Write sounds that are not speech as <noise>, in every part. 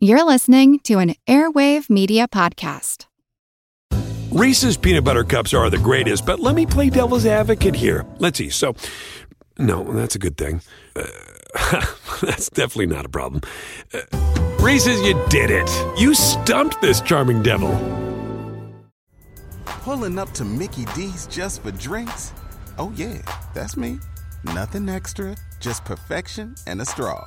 You're listening to an Airwave Media Podcast. Reese's peanut butter cups are the greatest, but let me play devil's advocate here. Let's see. So, no, that's a good thing. Uh, <laughs> that's definitely not a problem. Uh, Reese's, you did it. You stumped this charming devil. Pulling up to Mickey D's just for drinks? Oh, yeah, that's me. Nothing extra, just perfection and a straw.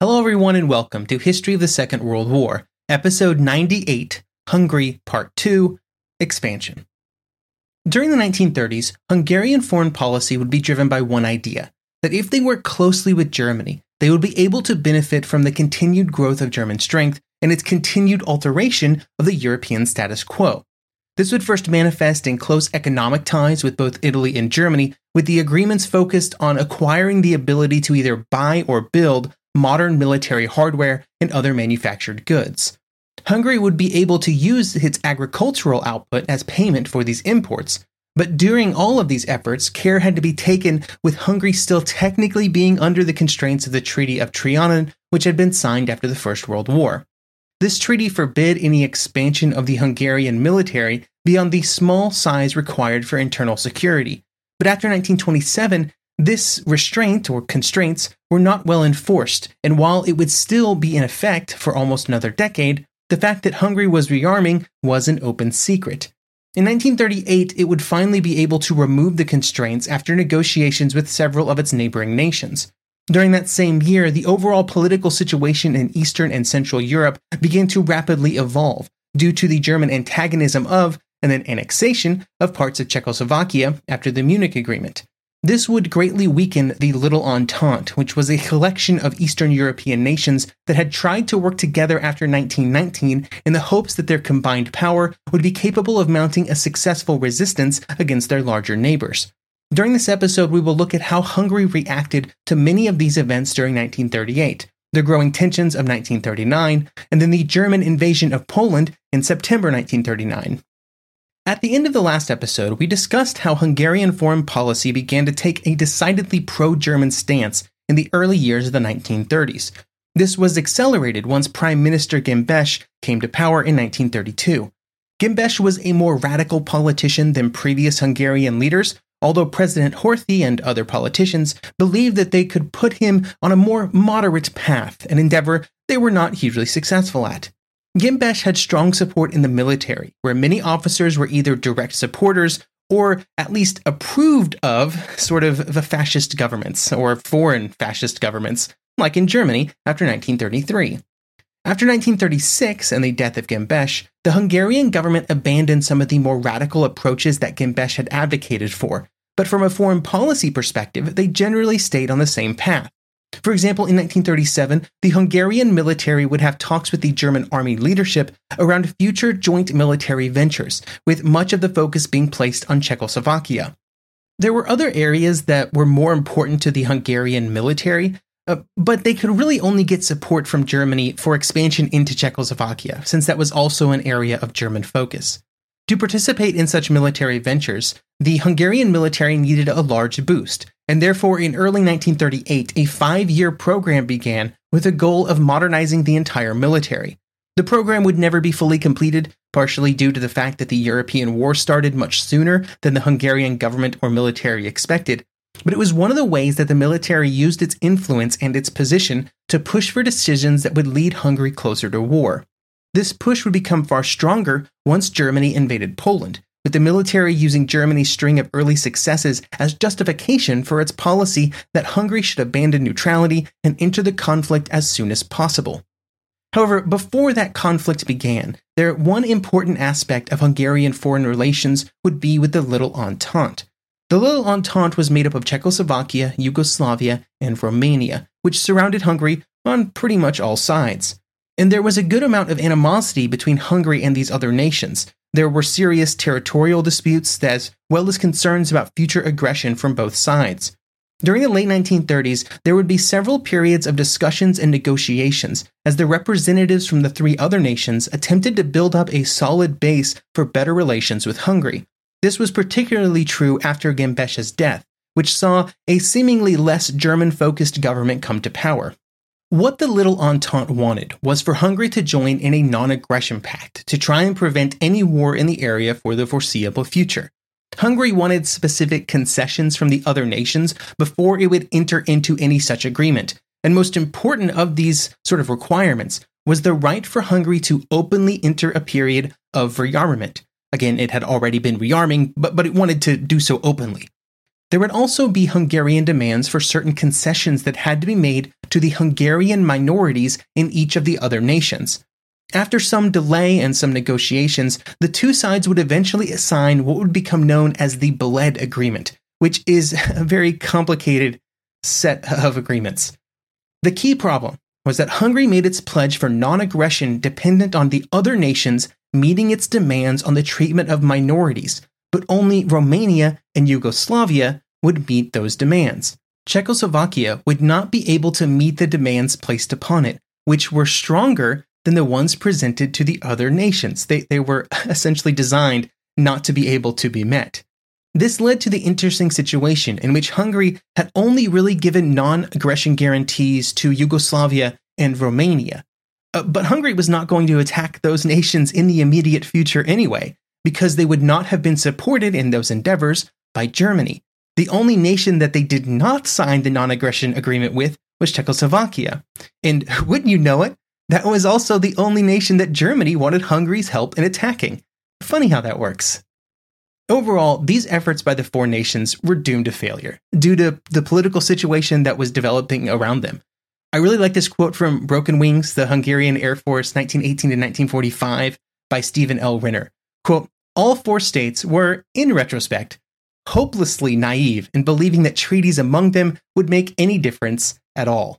Hello, everyone, and welcome to History of the Second World War, Episode 98 Hungary, Part 2 Expansion. During the 1930s, Hungarian foreign policy would be driven by one idea that if they worked closely with Germany, they would be able to benefit from the continued growth of German strength and its continued alteration of the European status quo. This would first manifest in close economic ties with both Italy and Germany, with the agreements focused on acquiring the ability to either buy or build modern military hardware and other manufactured goods. Hungary would be able to use its agricultural output as payment for these imports. But during all of these efforts, care had to be taken with Hungary still technically being under the constraints of the Treaty of Trianon, which had been signed after the First World War. This treaty forbid any expansion of the Hungarian military beyond the small size required for internal security. But after 1927, this restraint or constraints were not well enforced, and while it would still be in effect for almost another decade, the fact that Hungary was rearming was an open secret. In 1938, it would finally be able to remove the constraints after negotiations with several of its neighboring nations. During that same year, the overall political situation in Eastern and Central Europe began to rapidly evolve due to the German antagonism of and then annexation of parts of Czechoslovakia after the Munich Agreement. This would greatly weaken the Little Entente, which was a collection of Eastern European nations that had tried to work together after 1919 in the hopes that their combined power would be capable of mounting a successful resistance against their larger neighbors. During this episode, we will look at how Hungary reacted to many of these events during 1938, the growing tensions of 1939, and then the German invasion of Poland in September 1939. At the end of the last episode, we discussed how Hungarian foreign policy began to take a decidedly pro German stance in the early years of the 1930s. This was accelerated once Prime Minister Gömbös came to power in 1932. Gömbös was a more radical politician than previous Hungarian leaders, although President Horthy and other politicians believed that they could put him on a more moderate path, an endeavor they were not hugely successful at. Gömbös had strong support in the military, where many officers were either direct supporters or at least approved of sort of the fascist governments or foreign fascist governments, like in Germany after 1933. After 1936 and the death of Gömbös, the Hungarian government abandoned some of the more radical approaches that Gömbös had advocated for, but from a foreign policy perspective, they generally stayed on the same path. For example, in 1937, the Hungarian military would have talks with the German army leadership around future joint military ventures, with much of the focus being placed on Czechoslovakia. There were other areas that were more important to the Hungarian military, uh, but they could really only get support from Germany for expansion into Czechoslovakia, since that was also an area of German focus. To participate in such military ventures, the Hungarian military needed a large boost, and therefore in early 1938, a five year program began with a goal of modernizing the entire military. The program would never be fully completed, partially due to the fact that the European war started much sooner than the Hungarian government or military expected, but it was one of the ways that the military used its influence and its position to push for decisions that would lead Hungary closer to war. This push would become far stronger once Germany invaded Poland, with the military using Germany's string of early successes as justification for its policy that Hungary should abandon neutrality and enter the conflict as soon as possible. However, before that conflict began, there one important aspect of Hungarian foreign relations would be with the Little Entente. The Little Entente was made up of Czechoslovakia, Yugoslavia, and Romania, which surrounded Hungary on pretty much all sides. And there was a good amount of animosity between Hungary and these other nations. There were serious territorial disputes as well as concerns about future aggression from both sides. During the late 1930s, there would be several periods of discussions and negotiations as the representatives from the three other nations attempted to build up a solid base for better relations with Hungary. This was particularly true after Gömbös's death, which saw a seemingly less German focused government come to power. What the Little Entente wanted was for Hungary to join in a non aggression pact to try and prevent any war in the area for the foreseeable future. Hungary wanted specific concessions from the other nations before it would enter into any such agreement. And most important of these sort of requirements was the right for Hungary to openly enter a period of rearmament. Again, it had already been rearming, but, but it wanted to do so openly. There would also be Hungarian demands for certain concessions that had to be made to the Hungarian minorities in each of the other nations. After some delay and some negotiations, the two sides would eventually sign what would become known as the Bled Agreement, which is a very complicated set of agreements. The key problem was that Hungary made its pledge for non aggression dependent on the other nations meeting its demands on the treatment of minorities, but only Romania and Yugoslavia would meet those demands. Czechoslovakia would not be able to meet the demands placed upon it, which were stronger than the ones presented to the other nations. They, they were <laughs> essentially designed not to be able to be met. This led to the interesting situation in which Hungary had only really given non aggression guarantees to Yugoslavia and Romania. Uh, but Hungary was not going to attack those nations in the immediate future anyway, because they would not have been supported in those endeavors by Germany. The only nation that they did not sign the non aggression agreement with was Czechoslovakia. And wouldn't you know it, that was also the only nation that Germany wanted Hungary's help in attacking. Funny how that works. Overall, these efforts by the four nations were doomed to failure due to the political situation that was developing around them. I really like this quote from Broken Wings, the Hungarian Air Force 1918 to 1945 by Stephen L. Renner. Quote, all four states were, in retrospect, hopelessly naive in believing that treaties among them would make any difference at all.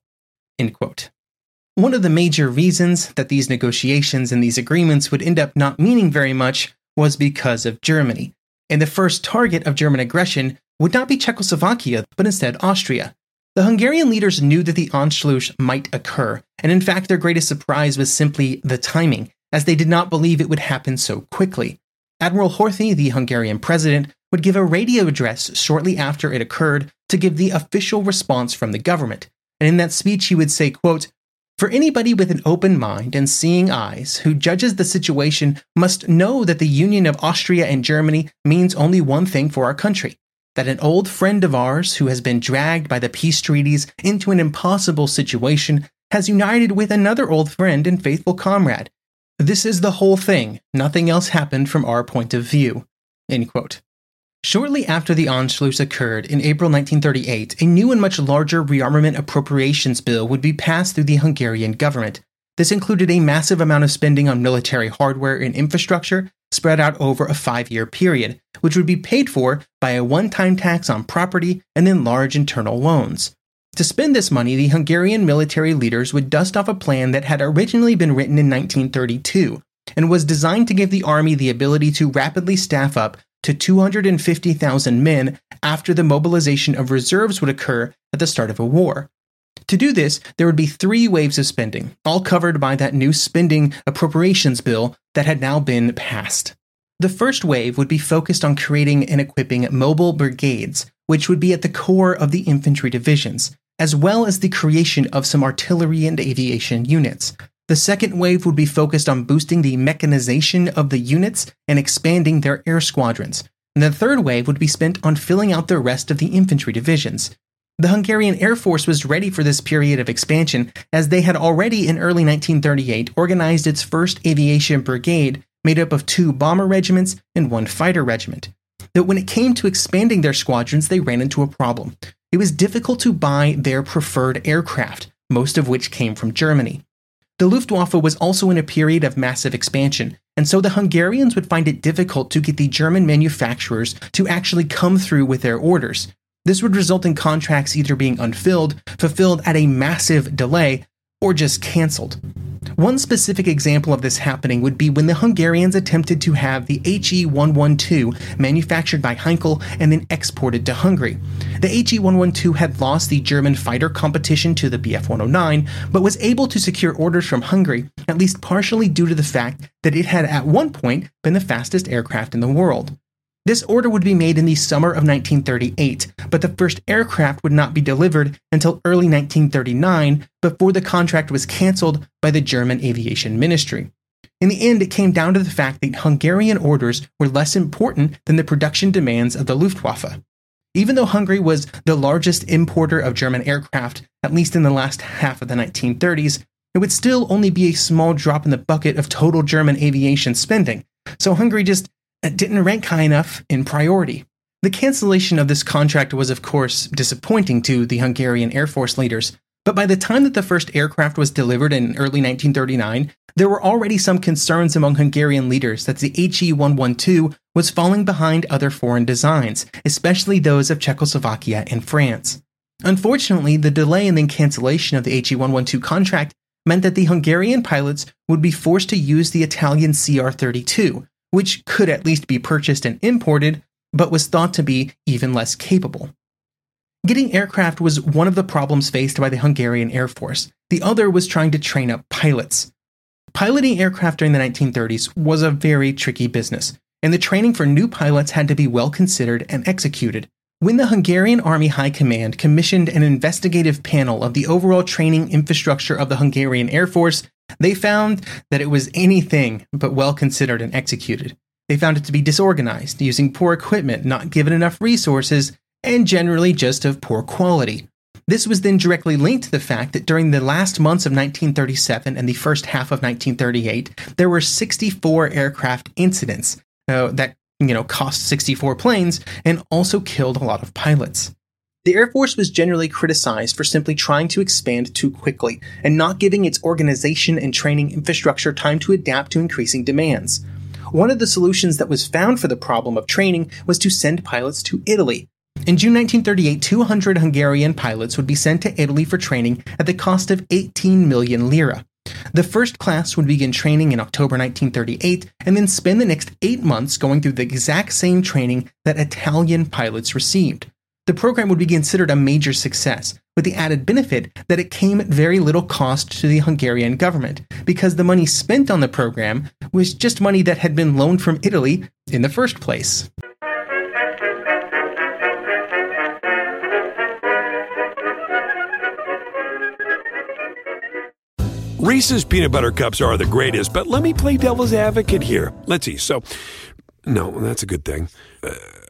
One of the major reasons that these negotiations and these agreements would end up not meaning very much was because of Germany. And the first target of German aggression would not be Czechoslovakia, but instead Austria. The Hungarian leaders knew that the Anschluss might occur, and in fact, their greatest surprise was simply the timing, as they did not believe it would happen so quickly. Admiral Horthy, the Hungarian president, would give a radio address shortly after it occurred to give the official response from the government. And in that speech, he would say, quote, For anybody with an open mind and seeing eyes who judges the situation must know that the union of Austria and Germany means only one thing for our country that an old friend of ours who has been dragged by the peace treaties into an impossible situation has united with another old friend and faithful comrade this is the whole thing. Nothing else happened from our point of view. Shortly after the Anschluss occurred in April 1938, a new and much larger rearmament appropriations bill would be passed through the Hungarian government. This included a massive amount of spending on military hardware and infrastructure spread out over a five year period, which would be paid for by a one time tax on property and then large internal loans. To spend this money, the Hungarian military leaders would dust off a plan that had originally been written in 1932 and was designed to give the army the ability to rapidly staff up to 250,000 men after the mobilization of reserves would occur at the start of a war. To do this, there would be three waves of spending, all covered by that new spending appropriations bill that had now been passed. The first wave would be focused on creating and equipping mobile brigades, which would be at the core of the infantry divisions, as well as the creation of some artillery and aviation units. The second wave would be focused on boosting the mechanization of the units and expanding their air squadrons. And the third wave would be spent on filling out the rest of the infantry divisions. The Hungarian Air Force was ready for this period of expansion as they had already in early 1938 organized its first aviation brigade made up of two bomber regiments and one fighter regiment. But when it came to expanding their squadrons, they ran into a problem it was difficult to buy their preferred aircraft, most of which came from Germany. The Luftwaffe was also in a period of massive expansion, and so the Hungarians would find it difficult to get the German manufacturers to actually come through with their orders. This would result in contracts either being unfilled, fulfilled at a massive delay, or just cancelled. One specific example of this happening would be when the Hungarians attempted to have the HE 112 manufactured by Heinkel and then exported to Hungary. The HE 112 had lost the German fighter competition to the Bf 109, but was able to secure orders from Hungary, at least partially due to the fact that it had at one point been the fastest aircraft in the world. This order would be made in the summer of 1938, but the first aircraft would not be delivered until early 1939 before the contract was cancelled by the German Aviation Ministry. In the end, it came down to the fact that Hungarian orders were less important than the production demands of the Luftwaffe. Even though Hungary was the largest importer of German aircraft, at least in the last half of the 1930s, it would still only be a small drop in the bucket of total German aviation spending. So Hungary just didn't rank high enough in priority. The cancellation of this contract was, of course, disappointing to the Hungarian Air Force leaders, but by the time that the first aircraft was delivered in early 1939, there were already some concerns among Hungarian leaders that the HE 112 was falling behind other foreign designs, especially those of Czechoslovakia and France. Unfortunately, the delay and then cancellation of the HE 112 contract meant that the Hungarian pilots would be forced to use the Italian CR 32, which could at least be purchased and imported, but was thought to be even less capable. Getting aircraft was one of the problems faced by the Hungarian Air Force. The other was trying to train up pilots. Piloting aircraft during the 1930s was a very tricky business, and the training for new pilots had to be well considered and executed. When the Hungarian Army High Command commissioned an investigative panel of the overall training infrastructure of the Hungarian Air Force, they found that it was anything but well considered and executed. They found it to be disorganized, using poor equipment, not given enough resources, and generally just of poor quality. This was then directly linked to the fact that during the last months of 1937 and the first half of 1938, there were 64 aircraft incidents uh, that you know cost 64 planes and also killed a lot of pilots. The Air Force was generally criticized for simply trying to expand too quickly and not giving its organization and training infrastructure time to adapt to increasing demands. One of the solutions that was found for the problem of training was to send pilots to Italy. In June 1938, 200 Hungarian pilots would be sent to Italy for training at the cost of 18 million lira. The first class would begin training in October 1938 and then spend the next eight months going through the exact same training that Italian pilots received the program would be considered a major success, with the added benefit that it came at very little cost to the Hungarian government, because the money spent on the program was just money that had been loaned from Italy in the first place. Reese's peanut butter cups are the greatest, but let me play devil's advocate here. Let's see. So, no, that's a good thing. Uh,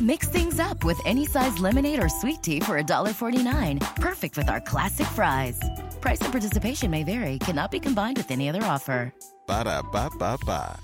Mix things up with any size lemonade or sweet tea for $1.49. Perfect with our classic fries. Price and participation may vary, cannot be combined with any other offer. Ba da ba ba ba.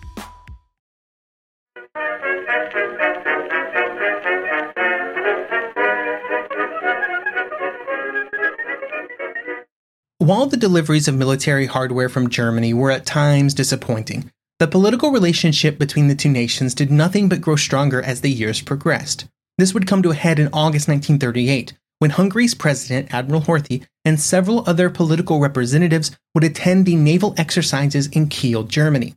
While the deliveries of military hardware from Germany were at times disappointing, the political relationship between the two nations did nothing but grow stronger as the years progressed. This would come to a head in August 1938, when Hungary's president, Admiral Horthy, and several other political representatives would attend the naval exercises in Kiel, Germany.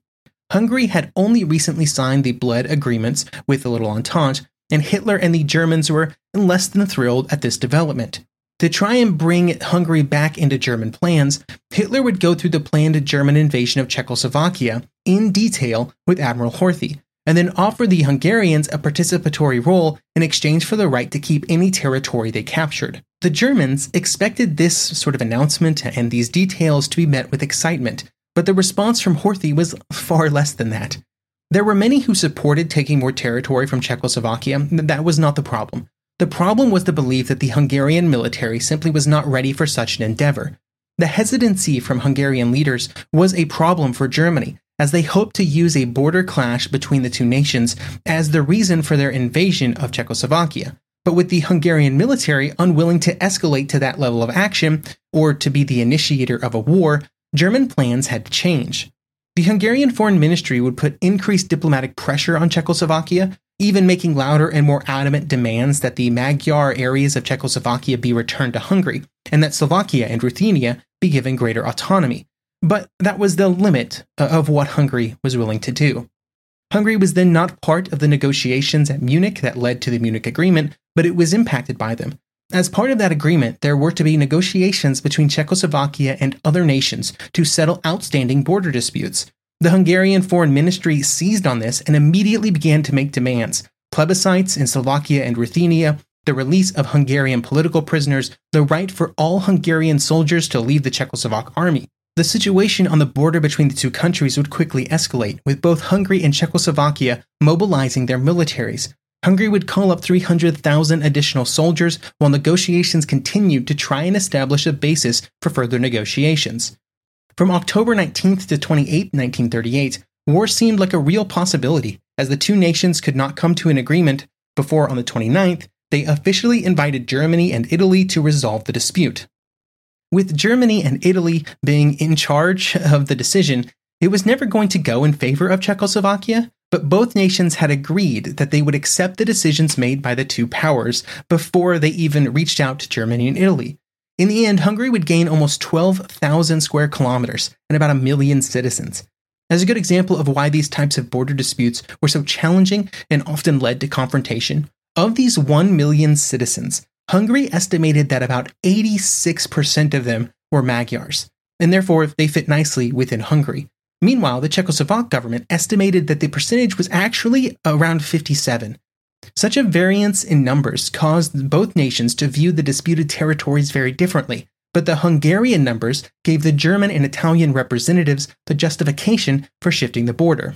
Hungary had only recently signed the Bled agreements with the Little Entente, and Hitler and the Germans were less than thrilled at this development. To try and bring Hungary back into German plans, Hitler would go through the planned German invasion of Czechoslovakia in detail with Admiral Horthy, and then offer the Hungarians a participatory role in exchange for the right to keep any territory they captured. The Germans expected this sort of announcement and these details to be met with excitement, but the response from Horthy was far less than that. There were many who supported taking more territory from Czechoslovakia, that was not the problem. The problem was the belief that the Hungarian military simply was not ready for such an endeavor. The hesitancy from Hungarian leaders was a problem for Germany, as they hoped to use a border clash between the two nations as the reason for their invasion of Czechoslovakia. But with the Hungarian military unwilling to escalate to that level of action or to be the initiator of a war, German plans had to change. The Hungarian Foreign Ministry would put increased diplomatic pressure on Czechoslovakia, even making louder and more adamant demands that the Magyar areas of Czechoslovakia be returned to Hungary, and that Slovakia and Ruthenia be given greater autonomy. But that was the limit uh, of what Hungary was willing to do. Hungary was then not part of the negotiations at Munich that led to the Munich Agreement, but it was impacted by them. As part of that agreement, there were to be negotiations between Czechoslovakia and other nations to settle outstanding border disputes. The Hungarian Foreign Ministry seized on this and immediately began to make demands plebiscites in Slovakia and Ruthenia, the release of Hungarian political prisoners, the right for all Hungarian soldiers to leave the Czechoslovak army. The situation on the border between the two countries would quickly escalate, with both Hungary and Czechoslovakia mobilizing their militaries. Hungary would call up 300,000 additional soldiers while negotiations continued to try and establish a basis for further negotiations. From October 19th to 28, 1938, war seemed like a real possibility, as the two nations could not come to an agreement before on the 29th, they officially invited Germany and Italy to resolve the dispute. With Germany and Italy being in charge of the decision, it was never going to go in favor of Czechoslovakia, but both nations had agreed that they would accept the decisions made by the two powers before they even reached out to Germany and Italy. In the end, Hungary would gain almost 12,000 square kilometers and about a million citizens. As a good example of why these types of border disputes were so challenging and often led to confrontation, of these 1 million citizens, Hungary estimated that about 86% of them were Magyars, and therefore they fit nicely within Hungary. Meanwhile, the Czechoslovak government estimated that the percentage was actually around 57. Such a variance in numbers caused both nations to view the disputed territories very differently, but the Hungarian numbers gave the German and Italian representatives the justification for shifting the border.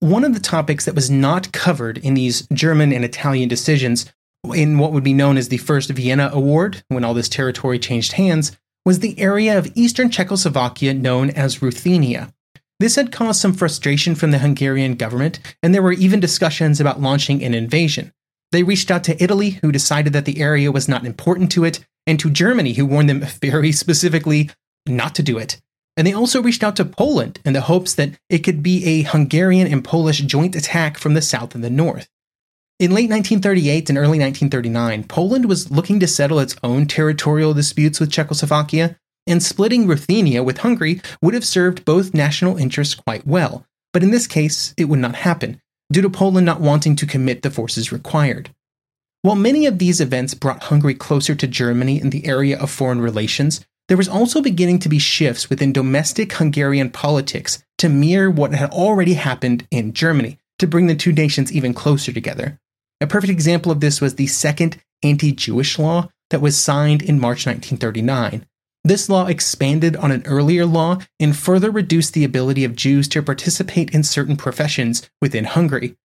One of the topics that was not covered in these German and Italian decisions in what would be known as the First Vienna Award, when all this territory changed hands, was the area of eastern Czechoslovakia known as Ruthenia. This had caused some frustration from the Hungarian government, and there were even discussions about launching an invasion. They reached out to Italy, who decided that the area was not important to it, and to Germany, who warned them <laughs> very specifically not to do it. And they also reached out to Poland in the hopes that it could be a Hungarian and Polish joint attack from the south and the north. In late 1938 and early 1939, Poland was looking to settle its own territorial disputes with Czechoslovakia, and splitting Ruthenia with Hungary would have served both national interests quite well. But in this case, it would not happen, due to Poland not wanting to commit the forces required. While many of these events brought Hungary closer to Germany in the area of foreign relations, there was also beginning to be shifts within domestic Hungarian politics to mirror what had already happened in Germany to bring the two nations even closer together. A perfect example of this was the second anti Jewish law that was signed in March 1939. This law expanded on an earlier law and further reduced the ability of Jews to participate in certain professions within Hungary.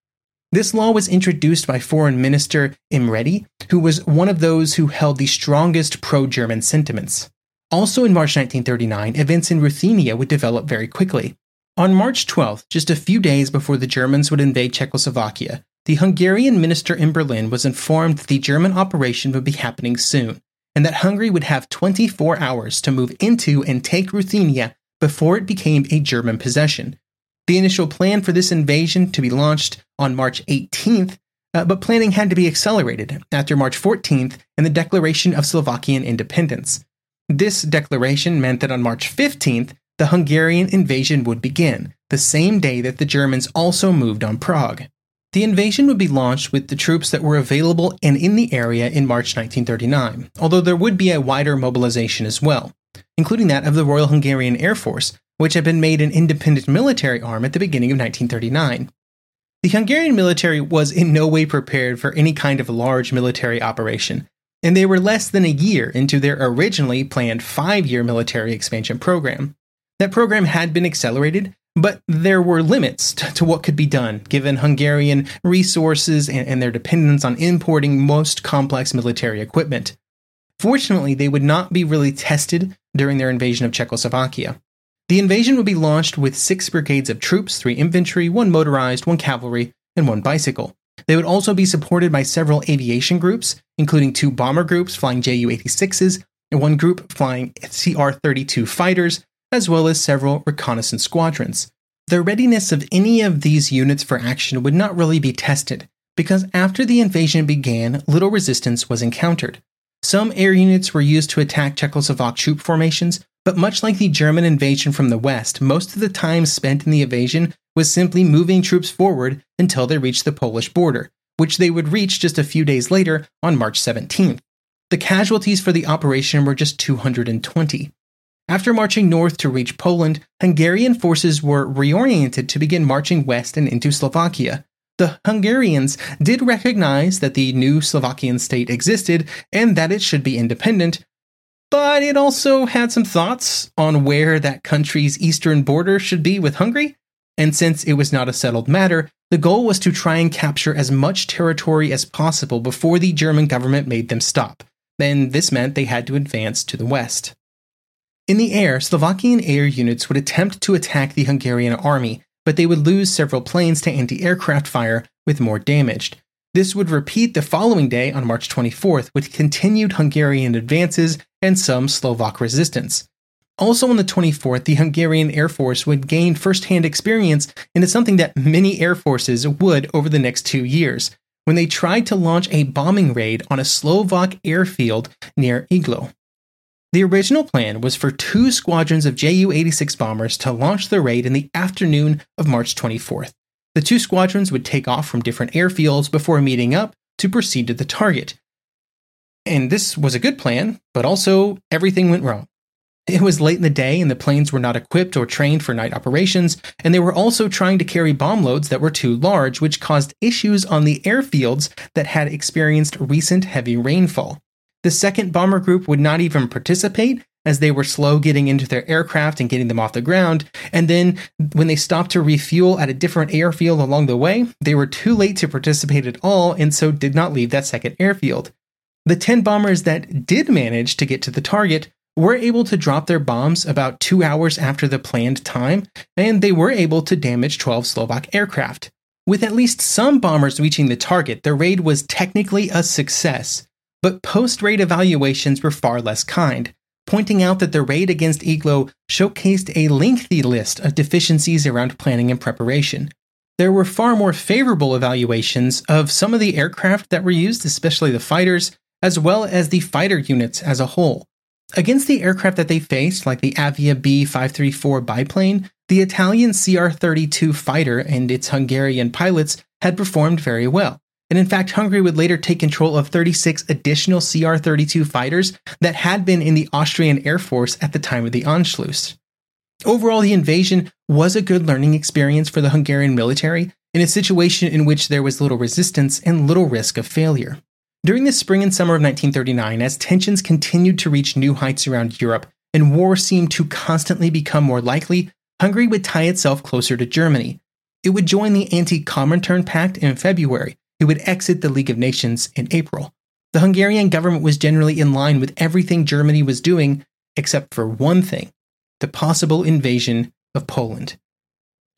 This law was introduced by Foreign Minister Imrédy, who was one of those who held the strongest pro German sentiments. Also in March 1939, events in Ruthenia would develop very quickly. On March 12th, just a few days before the Germans would invade Czechoslovakia, the Hungarian minister in Berlin was informed that the German operation would be happening soon, and that Hungary would have 24 hours to move into and take Ruthenia before it became a German possession. The initial plan for this invasion to be launched on March 18th, uh, but planning had to be accelerated after March 14th and the declaration of Slovakian independence. This declaration meant that on March 15th, the Hungarian invasion would begin, the same day that the Germans also moved on Prague. The invasion would be launched with the troops that were available and in the area in March 1939, although there would be a wider mobilization as well, including that of the Royal Hungarian Air Force, which had been made an independent military arm at the beginning of 1939. The Hungarian military was in no way prepared for any kind of large military operation, and they were less than a year into their originally planned five year military expansion program. That program had been accelerated, but there were limits to what could be done given Hungarian resources and, their dependence on importing most complex military equipment. Fortunately, they would not be really tested during their invasion of Czechoslovakia. The invasion would be launched with six brigades of troops, three infantry, one motorized, one cavalry, and one bicycle. They would also be supported by several aviation groups, including two bomber groups flying Ju 86s and one group flying CR 32 fighters, as well as several reconnaissance squadrons. The readiness of any of these units for action would not really be tested, because after the invasion began, little resistance was encountered. Some air units were used to attack Czechoslovak troop formations, but much like the German invasion from the west, most of the time spent in the invasion was simply moving troops forward until they reached the Polish border, which they would reach just a few days later on March 17th. The casualties for the operation were just 220. After marching north to reach Poland, Hungarian forces were reoriented to begin marching west and into Slovakia. The Hungarians did recognize that the new Slovakian state existed and that it should be independent, but it also had some thoughts on where that country's eastern border should be with Hungary. And since it was not a settled matter, the goal was to try and capture as much territory as possible before the German government made them stop. And this meant they had to advance to the west. In the air, Slovakian air units would attempt to attack the Hungarian army, but they would lose several planes to anti aircraft fire, with more damaged. This would repeat the following day on March 24th with continued Hungarian advances and some Slovak resistance. Also on the 24th, the Hungarian Air Force would gain first-hand experience into something that many air forces would over the next two years, when they tried to launch a bombing raid on a Slovak airfield near Iglo. The original plan was for two squadrons of Ju 86 bombers to launch the raid in the afternoon of March 24th. The two squadrons would take off from different airfields before meeting up to proceed to the target. And this was a good plan, but also everything went wrong. It was late in the day, and the planes were not equipped or trained for night operations, and they were also trying to carry bomb loads that were too large, which caused issues on the airfields that had experienced recent heavy rainfall. The second bomber group would not even participate as they were slow getting into their aircraft and getting them off the ground. And then when they stopped to refuel at a different airfield along the way, they were too late to participate at all and so did not leave that second airfield. The 10 bombers that did manage to get to the target were able to drop their bombs about two hours after the planned time, and they were able to damage 12 Slovak aircraft. With at least some bombers reaching the target, the raid was technically a success, but post raid evaluations were far less kind pointing out that the raid against Iglo showcased a lengthy list of deficiencies around planning and preparation. There were far more favorable evaluations of some of the aircraft that were used, especially the fighters, as well as the fighter units as a whole. Against the aircraft that they faced, like the Avia B 534 biplane, the Italian CR 32 fighter and its Hungarian pilots had performed very well. And in fact, Hungary would later take control of 36 additional CR 32 fighters that had been in the Austrian Air Force at the time of the Anschluss. Overall, the invasion was a good learning experience for the Hungarian military in a situation in which there was little resistance and little risk of failure. During the spring and summer of 1939, as tensions continued to reach new heights around Europe and war seemed to constantly become more likely, Hungary would tie itself closer to Germany. It would join the Anti Comintern Pact in February, it would exit the League of Nations in April. The Hungarian government was generally in line with everything Germany was doing, except for one thing the possible invasion of Poland.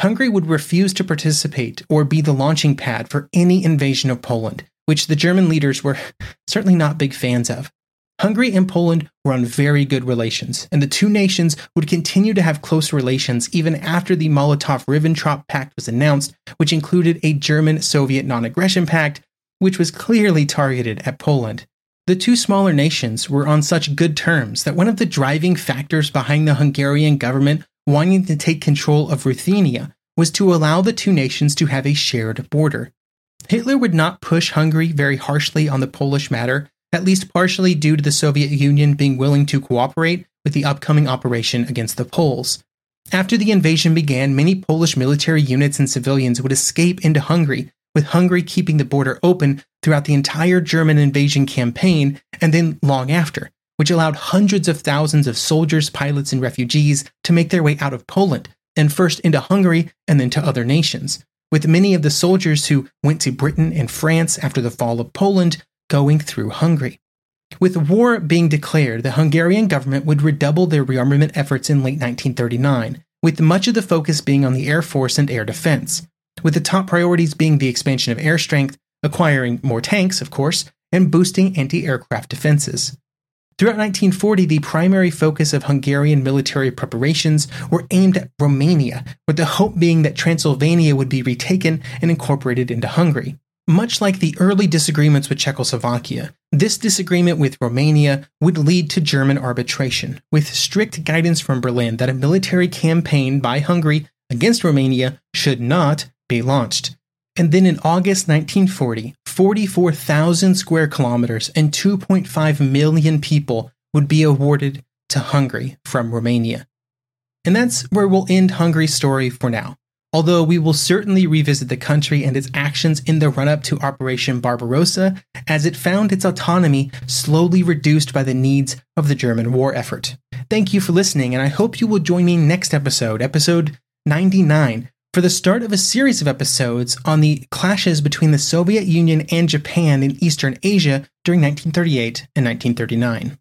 Hungary would refuse to participate or be the launching pad for any invasion of Poland, which the German leaders were <laughs> certainly not big fans of. Hungary and Poland were on very good relations, and the two nations would continue to have close relations even after the Molotov Ribbentrop Pact was announced, which included a German Soviet non aggression pact, which was clearly targeted at Poland. The two smaller nations were on such good terms that one of the driving factors behind the Hungarian government wanting to take control of Ruthenia was to allow the two nations to have a shared border. Hitler would not push Hungary very harshly on the Polish matter, at least partially due to the Soviet Union being willing to cooperate with the upcoming operation against the Poles. After the invasion began, many Polish military units and civilians would escape into Hungary, with Hungary keeping the border open throughout the entire German invasion campaign and then long after, which allowed hundreds of thousands of soldiers, pilots, and refugees to make their way out of Poland, and first into Hungary and then to other nations. With many of the soldiers who went to Britain and France after the fall of Poland going through Hungary. With war being declared, the Hungarian government would redouble their rearmament efforts in late 1939, with much of the focus being on the Air Force and air defense, with the top priorities being the expansion of air strength, acquiring more tanks, of course, and boosting anti aircraft defenses. Throughout 1940, the primary focus of Hungarian military preparations were aimed at Romania, with the hope being that Transylvania would be retaken and incorporated into Hungary. Much like the early disagreements with Czechoslovakia, this disagreement with Romania would lead to German arbitration, with strict guidance from Berlin that a military campaign by Hungary against Romania should not be launched. And then in August 1940, 44,000 square kilometers and 2.5 million people would be awarded to Hungary from Romania. And that's where we'll end Hungary's story for now although we will certainly revisit the country and its actions in the run up to Operation Barbarossa, as it found its autonomy slowly reduced by the needs of the German war effort. Thank you for listening, and I hope you will join me next episode, episode 99, for the start of a series of episodes on the clashes between the Soviet Union and Japan in Eastern Asia during 1938 and 1939.